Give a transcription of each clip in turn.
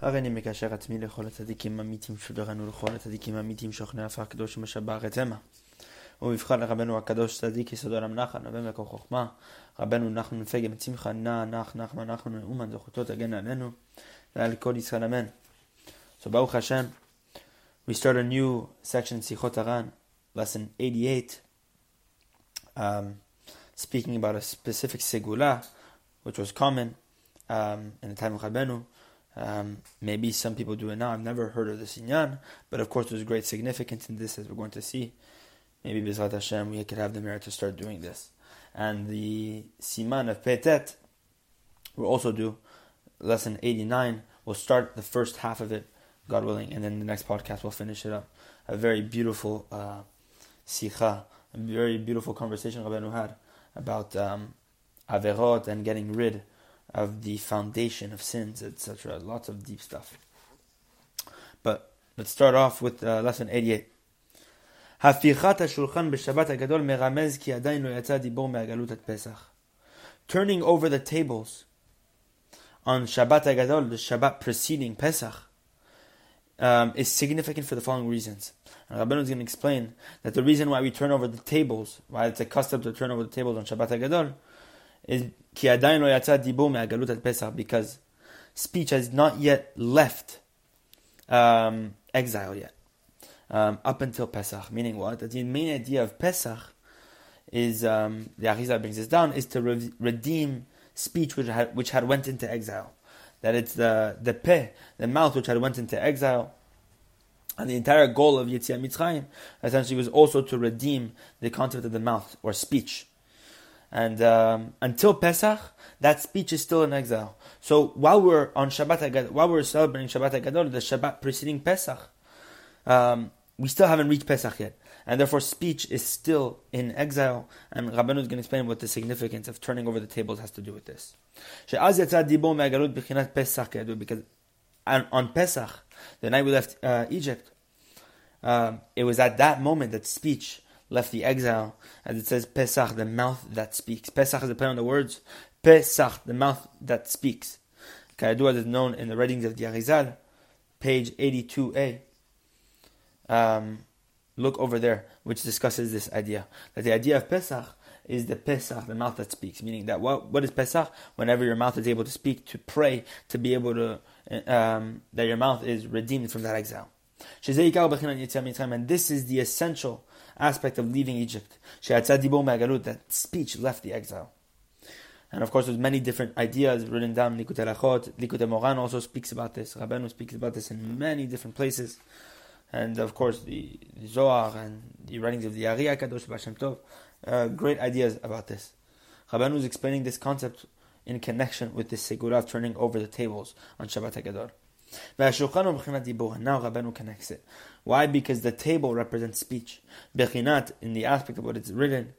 הריני מקשר עצמי לכל הצדיקים האמיתים שדרנו לכל הצדיקים האמיתים שוכני עפר קדוש ומשבח את המה. ובבחר לרבנו הקדוש צדיק יסוד עולם נחן, רבנו וכל חוכמה, רבנו נחנו נפגם צמחה נע נח נחמן נחנו נאומן זכותו תגן עלינו ועל כל ישראל אמן. So Baruch Hashem, we start a new section in Sichot Aran, lesson 88, um, speaking about a specific segula, which was common um, in the time of Rabenu. um, maybe some people do it now. I've never heard of this inyan, but of course there's great significance in this, as we're going to see. Maybe Bezrat Hashem, we could have the merit to start doing this. And the siman of Petet, we'll also do lesson 89. We'll start the first half of it, God willing, and then the next podcast we'll finish it up. A very beautiful uh, a very beautiful conversation Rabbeinu had about um, averot and getting rid of the foundation of sins, etc. Lots of deep stuff. But let's start off with uh, lesson 88. הפיכת השולחן בשבת הגדול מרמז כי עדיין לא יצא דיבור מהגלות עד פסח. Turning over the tables on Shabbat Agadol, the Shabbat preceding Pesach, um, is significant for the following reasons. And Rabbeinu is going to explain that the reason why we turn over the tables, why it's a custom to turn over the tables on Shabbat Agadol, because speech has not yet left um, exile yet, um, up until Pesach. Meaning what? The main idea of Pesach is, um, the Arizal brings this down, is to re- redeem speech which had, which had went into exile. That it's the, the peh, the mouth which had went into exile. And the entire goal of Yetziat Mitzrayim essentially was also to redeem the concept of the mouth or speech. And um, until Pesach, that speech is still in exile. So while we're on Shabbat Agadol, while we're celebrating Shabbat Agadol, the Shabbat preceding Pesach, um, we still haven't reached Pesach yet. And therefore speech is still in exile. And Rabbanu is going to explain what the significance of turning over the tables has to do with this. Because on Pesach, the night we left uh, Egypt, um, it was at that moment that speech left the exile, as it says Pesach, the mouth that speaks. Pesach is a play on the words Pesach, the mouth that speaks. Kayadua is known in the writings of the Arizal, page 82a. Um, look over there, which discusses this idea. That the idea of Pesach is the Pesach, the mouth that speaks. Meaning that what, what is Pesach? Whenever your mouth is able to speak, to pray, to be able to, um, that your mouth is redeemed from that exile. And this is the essential aspect of leaving Egypt. she said That speech left the exile. And of course, there's many different ideas written down. Likutei Halachot, Likutei Moharan also speaks about this. Rabbeinu speaks about this in many different places. And of course, the Zohar and the writings of the Ari Kadosh Baal Shem Tov, uh, great ideas about this. Rabbeinu is explaining this concept in connection with the segula turning over the tables on Shabbat HaGadol. Now Rabbeinu connects it. Why? Because the table represents speech. Bechinat, in the aspect of what is written,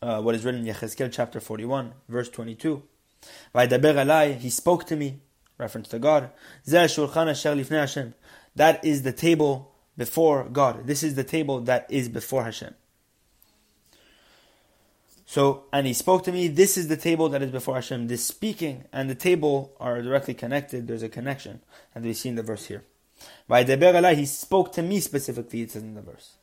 uh, what is written in Yechezkel chapter 41, verse 22. He spoke to me, reference to God. That is the table before God. This is the table that is before Hashem. So, and he spoke to me, this is the table that is before Hashem. This speaking and the table are directly connected. There's a connection. And we see in the verse here. By he spoke to me specifically, it says in the verse.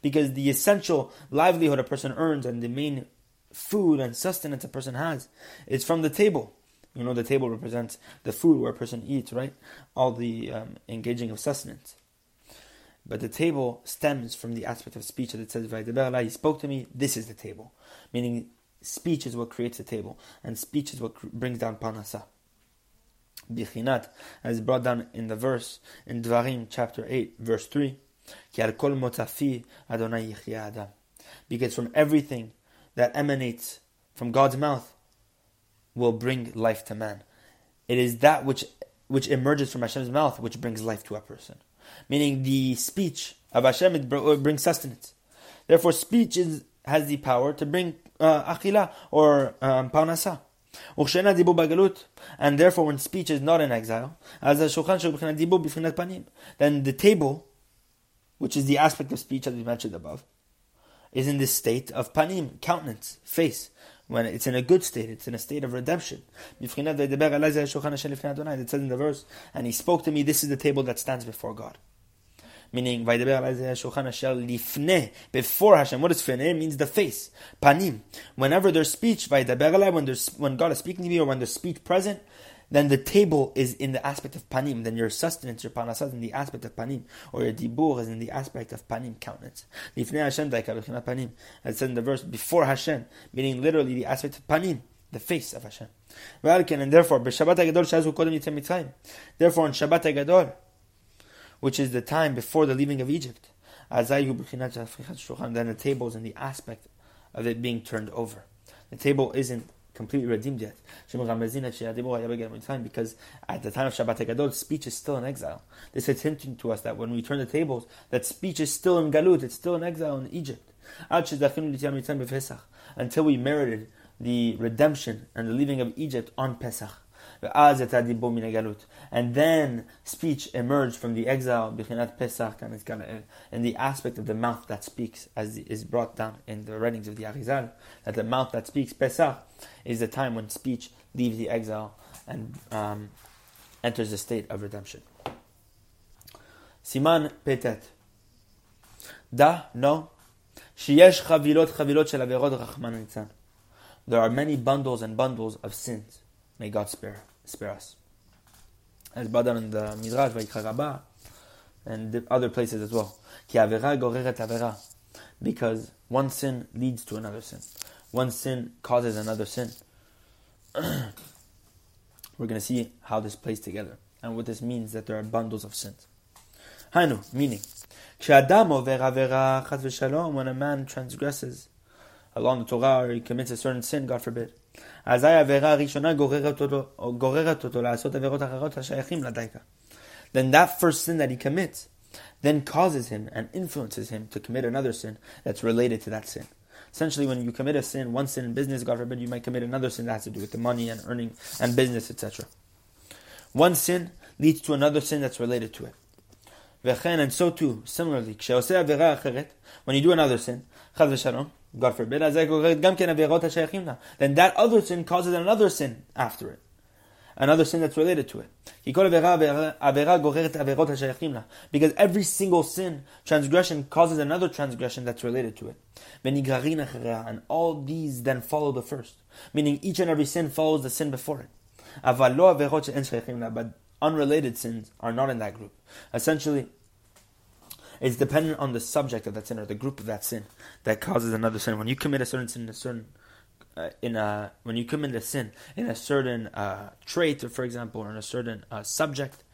Because the essential livelihood a person earns and the main food and sustenance a person has is from the table. You know, the table represents the food where a person eats, right? All the um, engaging of sustenance. But the table stems from the aspect of speech that it says, He spoke to me, this is the table. Meaning, speech is what creates the table, and speech is what brings down parnasa. Bichinat, as brought down in the verse in Dvarim chapter 8, verse 3. Because from everything that emanates from God's mouth will bring life to man. It is that which which emerges from Hashem's mouth which brings life to a person meaning the speech of Hashem it brings sustenance. Therefore, speech is, has the power to bring uh, or um, parnasa. And therefore, when speech is not in exile, then the table, which is the aspect of speech as we mentioned above, is in this state of panim, countenance, face, when it's in a good state, it's in a state of redemption. It says in the verse, and he spoke to me, this is the table that stands before God. Meaning, before Hashem. What is fine? It means the face. Panim. Whenever there's speech, when, there's, when God is speaking to me or when there's speech present, then the table is in the aspect of panim. Then your sustenance, your parnasah is in the aspect of panim, or your dibur is in the aspect of panim, countenance. Lifnei Hashem panim. As said in the verse, before Hashem, meaning literally the aspect of panim, the face of Hashem. And therefore, Therefore, on Shabbat HaGadol, which is the time before the leaving of Egypt, then the table is in the aspect of it being turned over. The table isn't completely redeemed yet. Because at the time of Shabbat Gadol, speech is still in exile. This is hinting to us that when we turn the tables, that speech is still in Galut, it's still in exile in Egypt. Until we merited the redemption and the leaving of Egypt on Pesach. And then speech emerged from the exile, in the aspect of the mouth that speaks, as is brought down in the writings of the Arizal, that the mouth that speaks, Pesach, is the time when speech leaves the exile and um, enters the state of redemption. Siman Petet. Da, no. Sheyesh chavilot chavilot shel rachman There are many bundles and bundles of sins. May God spare spare us. As brought in the Midrash, Vayikra and other places as well. Ki avera goreret avera. Because one sin leads to another sin. One sin causes another sin. We're going to see how this plays together and what this means that there are bundles of sins. Hainu, meaning, when a man transgresses along the Torah or he commits a certain sin, God forbid, אזי העבירה הראשונה גוררת אותו, גוררת אותו לעשות עבירות אחרות השייכים לדייקה. Then that first sin that he commits then causes him and influences him to commit another sin that's related to that sin. Essentially, when you commit a sin, one sin in business, God forbid, you might commit another sin that has to do with the money and earning and business, etc. One sin leads to another sin that's related to it. And so too, similarly, when you do another sin, God forbid, then that other sin causes another sin after it. Another sin that's related to it. Because every single sin, transgression causes another transgression that's related to it. And all these then follow the first. Meaning each and every sin follows the sin before it. But unrelated sins are not in that group. Essentially, it's dependent on the subject of that sin or the group of that sin that causes another sin. When you commit a certain sin in a certain uh, in a when you commit a sin in a certain uh, trait, for example, or in a certain uh, subject,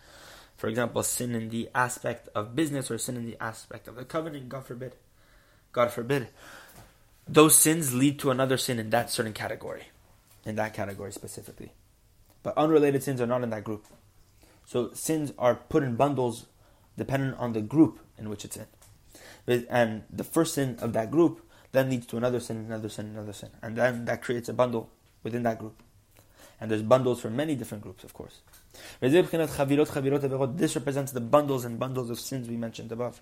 for example, sin in the aspect of business or sin in the aspect of the covenant, God forbid, God forbid, those sins lead to another sin in that certain category, in that category specifically. But unrelated sins are not in that group. So sins are put in bundles dependent on the group in which it's in. And the first sin of that group then leads to another sin, another sin, another sin. And then that creates a bundle within that group. And there's bundles for many different groups, of course. This represents the bundles and bundles of sins we mentioned above.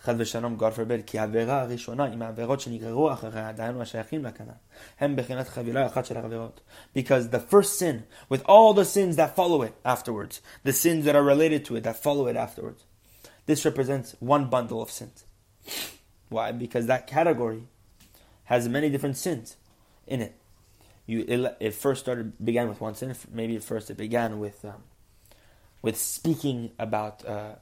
חד ושלום, God forbid, כי העבירה הראשונה עם העבירות שנגררו אחריה, דהיינו השייכים לכנ"ל, הם בחינת חבילה אחת של העבירות. Because the first sin, with all the sins that follow it afterwards, the sins that are related to it, that follow it afterwards, this represents one bundle of sins. Why? Because that category has many different sins in it. You, it, it first started began with one sin. Maybe at first it began with um, with speaking about uh,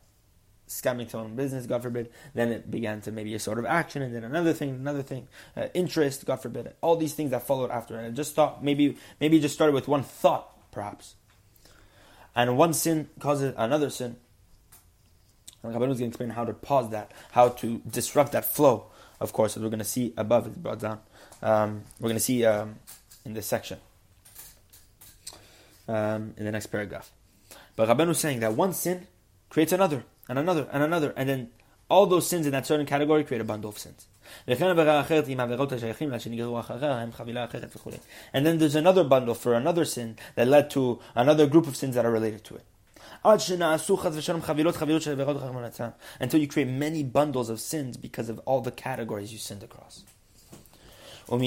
scamming someone in business, God forbid. Then it began to maybe a sort of action, and then another thing, another thing, uh, interest, God forbid. All these things that followed after, and it just thought maybe maybe it just started with one thought, perhaps, and one sin causes another sin. And is going to explain how to pause that, how to disrupt that flow. Of course, as we're going to see above, it's brought down. Um, we're going to see um, in this section, um, in the next paragraph. But Rabbeinu is saying that one sin creates another and another, and another, and then all those sins in that certain category create a bundle of sins. And then there's another bundle for another sin that led to another group of sins that are related to it. Until you create many bundles of sins because of all the categories you sinned across. And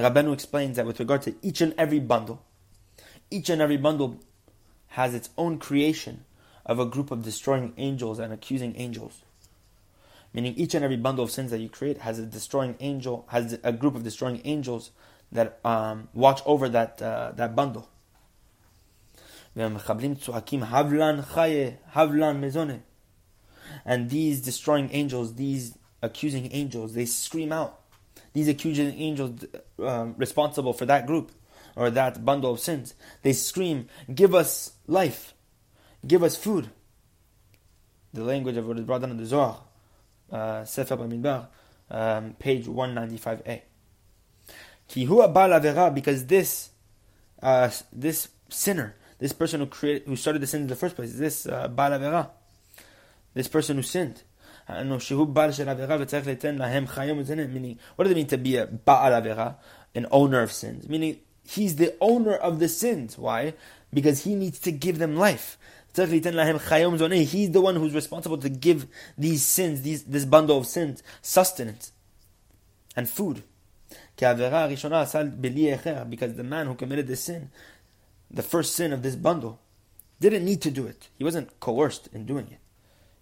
Rabbanu explains that with regard to each and every bundle, each and every bundle has its own creation of a group of destroying angels and accusing angels. Meaning each and every bundle of sins that you create has a destroying angel, has a group of destroying angels that um, watch over that, uh, that bundle. And these destroying angels, these accusing angels, they scream out. These accusing angels uh, responsible for that group or that bundle of sins, they scream, Give us life, give us food. The language of what is brought down in the Zohar, uh, Sefer Bamidbar, um, page 195a. Because this, uh, this sinner, this person who created, who started the sin in the first place, this uh, this person who sinned, meaning, what does it mean to be a Baal Avera, an owner of sins? Meaning, he's the owner of the sins. Why? Because he needs to give them life. He's the one who's responsible to give these sins, these, this bundle of sins, sustenance and food. Because the man who committed the sin, the first sin of this bundle, didn't need to do it. He wasn't coerced in doing it.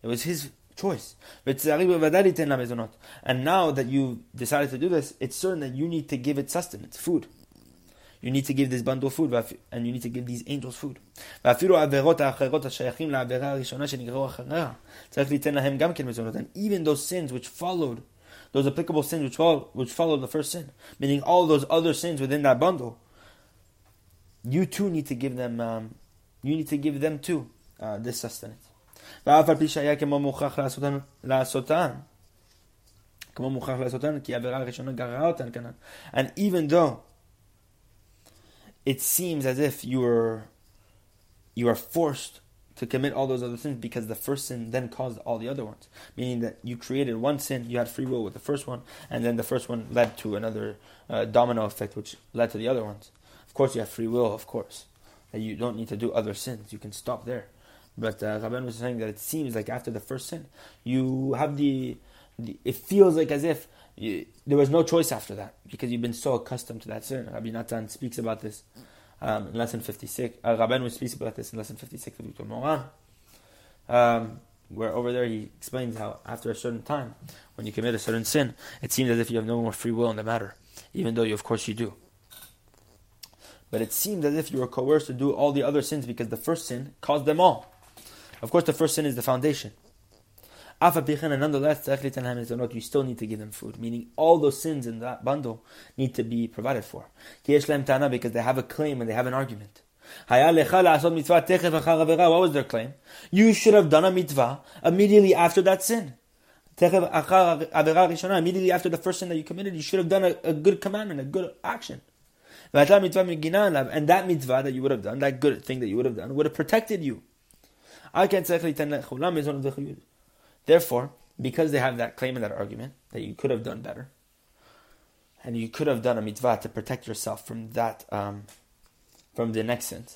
It was his choice. And now that you decided to do this, it's certain that you need to give it sustenance, food. You need to give this bundle food, and you need to give these angels food. And even those sins which followed, those applicable sins which followed, which followed the first sin, meaning all those other sins within that bundle, you too need to give them, um, you need to give them too uh, this sustenance. And even though it seems as if you are, you are forced to commit all those other sins because the first sin then caused all the other ones. Meaning that you created one sin, you had free will with the first one, and then the first one led to another uh, domino effect which led to the other ones. Of course, you have free will, of course. And you don't need to do other sins. You can stop there. But uh, Rabban was saying that it seems like after the first sin, you have the, the it feels like as if you, there was no choice after that because you've been so accustomed to that sin. Rabbi Natan speaks about this um, in lesson 56. Uh, Rabban speaks about this in lesson 56 of Likutei Moharan. Um, where over there he explains how after a certain time, when you commit a certain sin, it seems as if you have no more free will in the matter, even though you, of course you do. But it seems as if you were coerced to do all the other sins because the first sin caused them all. Of course, the first sin is the foundation. Nonetheless, you still need to give them food, meaning all those sins in that bundle need to be provided for. Because they have a claim and they have an argument. What was their claim? You should have done a mitzvah immediately after that sin. Immediately after the first sin that you committed, you should have done a, a good commandment, a good action. And that mitzvah that you would have done, that good thing that you would have done, would have protected you. Therefore, because they have that claim and that argument that you could have done better, and you could have done a mitzvah to protect yourself from that, um, from the next sin.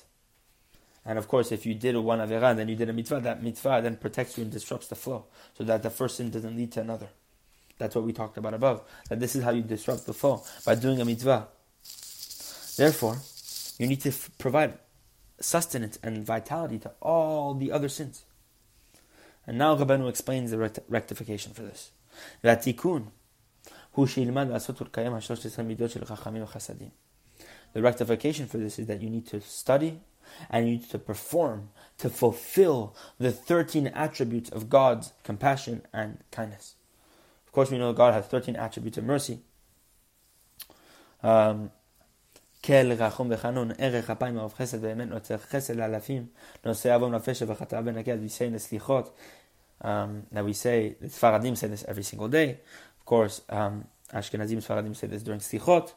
And of course, if you did a one avera then you did a mitzvah, that mitzvah then protects you and disrupts the flow, so that the first sin doesn't lead to another. That's what we talked about above. That this is how you disrupt the flow by doing a mitzvah. Therefore, you need to f- provide sustenance and vitality to all the other sins. And now Rabbeinu explains the rect- rectification for this. The rectification for this is that you need to study and you need to perform to fulfill the 13 attributes of God's compassion and kindness. Of course, we know God has 13 attributes of mercy. Um, כל רחום וחנון, ערך אפיים מרוב חסד ואמת, נוצר חסד לאלפים, נושא עוון ופשע וחטאה ונקד, we say לסליחות, um, we say the Sfaradim say this every single day. Of course, um, Ashkenazim Sfaradim say this during Selichot.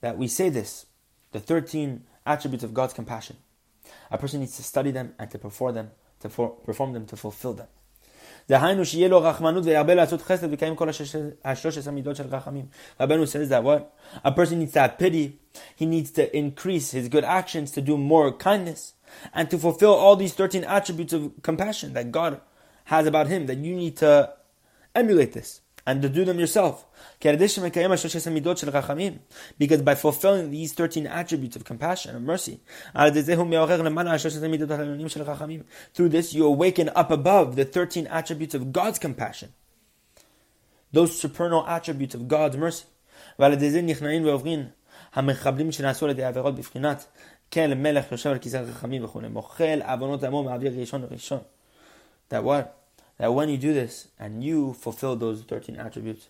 That we say this, the thirteen attributes of God's compassion. A person needs to study them and to perform them, to for, perform them, to fulfill them. דהיינו שיהיה לו רחמנות וירבה לעשות חסד ויקיים כל השלוש עשרה מידות של רחמים. רבנו says that what? A person needs to have pity, he needs to increase his good actions, to do more kindness, and to fulfill all these 13 attributes of compassion that God has about him that you need to emulate this and to do them yourself. Because by fulfilling these 13 attributes of compassion and mercy, through this you awaken up above the 13 attributes of God's compassion, those supernal attributes of God's mercy. המחבלים שנעשו על ידי עבירות בבחינת כן למלך יושב על כיסא חכמים וכו', מוחל עוונות עמו מעביר ראשון לראשון. That what? That when you do this and you fulfill those 13 attributes,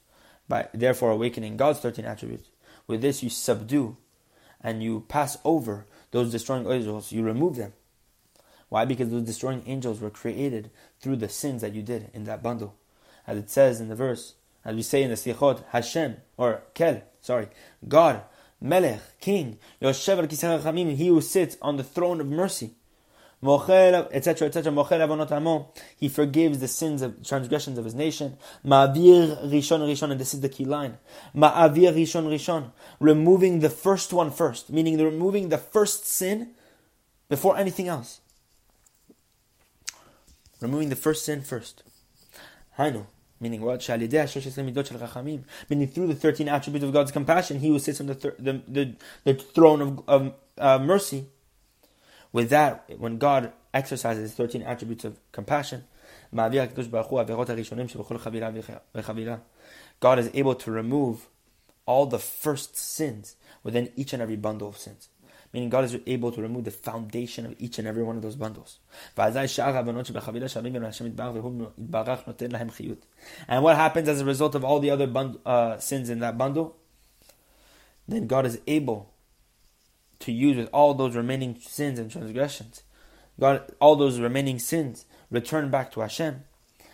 by therefore awakening God's 13 attributes, with this you subdue and you pass over those destroying angels, you remove them. Why? Because those destroying angels were created through the sins that you did in that bundle. As it says in the verse, as we say in the Sichot, Hashem, or Kel, sorry, God Melech, king, Yoshev al he who sits on the throne of mercy. Etc., etc. He forgives the sins of transgressions of his nation. Ma'avir rishon rishon, and this is the key line. Ma'avir rishon rishon, removing the first one first, meaning removing the first sin before anything else. Removing the first sin first. Hainu. Meaning what? Meaning through the 13 attributes of God's compassion, He who sits on the, the, the, the, throne of, of uh, mercy. With that, when God exercises his 13 attributes of compassion, God is able to remove all the first sins within each and every bundle of sins meaning God is able to remove the foundation of each and every one of those bundles. And what happens as a result of all the other bund- uh, sins in that bundle? Then God is able to use with all those remaining sins and transgressions. God, all those remaining sins return back to Hashem,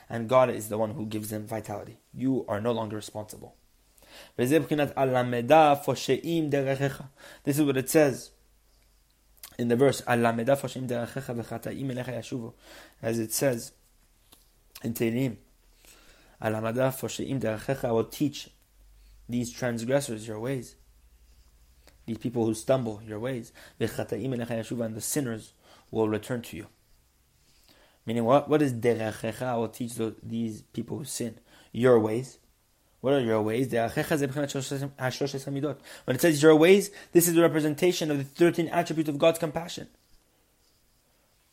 and God is the one who gives them vitality. You are no longer responsible. This is what it says in the verse, as it says in Tehillim, I will teach these transgressors your ways, these people who stumble your ways, and the sinners will return to you. Meaning, what? What is derechecha? I will teach these people who sin your ways. What are your ways? When it says your ways, this is the representation of the 13 attributes of God's compassion.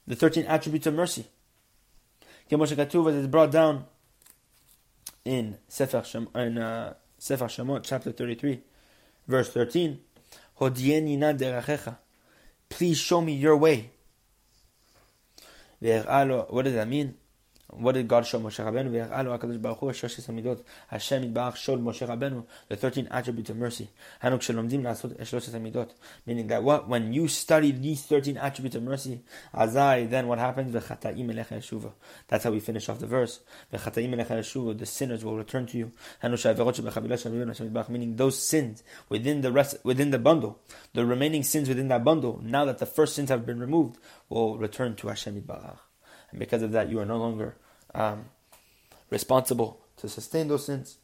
The 13 attributes of mercy. As it's brought down in Sefer, Shem, in, uh, Sefer Shemot, chapter 33, verse 13. Please show me your way. What does that mean? What did God show Moshe Rabbeinu? Hashem Yitbarach showed Moshe Rabbeinu the 13 attributes of mercy. Meaning that what? When you study these 13 attributes of mercy, Azai, then what happens? That's how we finish off the verse. The sinners will return to you. Meaning those sins within the rest, within the bundle, the remaining sins within that bundle, now that the first sins have been removed, will return to Hashem Yitbarach. And because of that, you are no longer um, responsible to sustain those sins.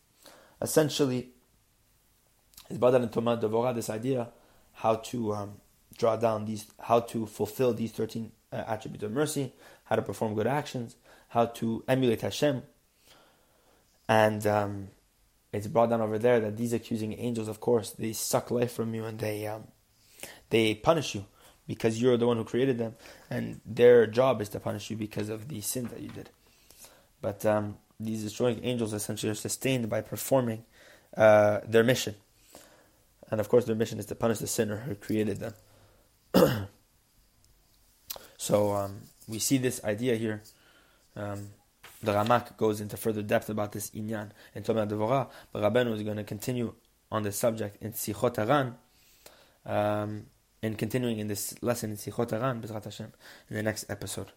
Essentially, is Badal and Tomer Devora this idea how to um, draw down these, how to fulfill these 13 uh, attributes of mercy, how to perform good actions, how to emulate Hashem. And um, it's brought down over there that these accusing angels, of course, they suck life from you and they um, they punish you because you're the one who created them, and their job is to punish you because of the sin that you did. But um, these destroying angels essentially are sustained by performing uh, their mission. And of course, their mission is to punish the sinner who created them. so um, we see this idea here. Um, the Ramak goes into further depth about this inyan in Tomer Devora, but Rabbeinu is going to continue on this subject in Sichot Haran, um, and continuing in this lesson in Sichot Haran, in the next episode.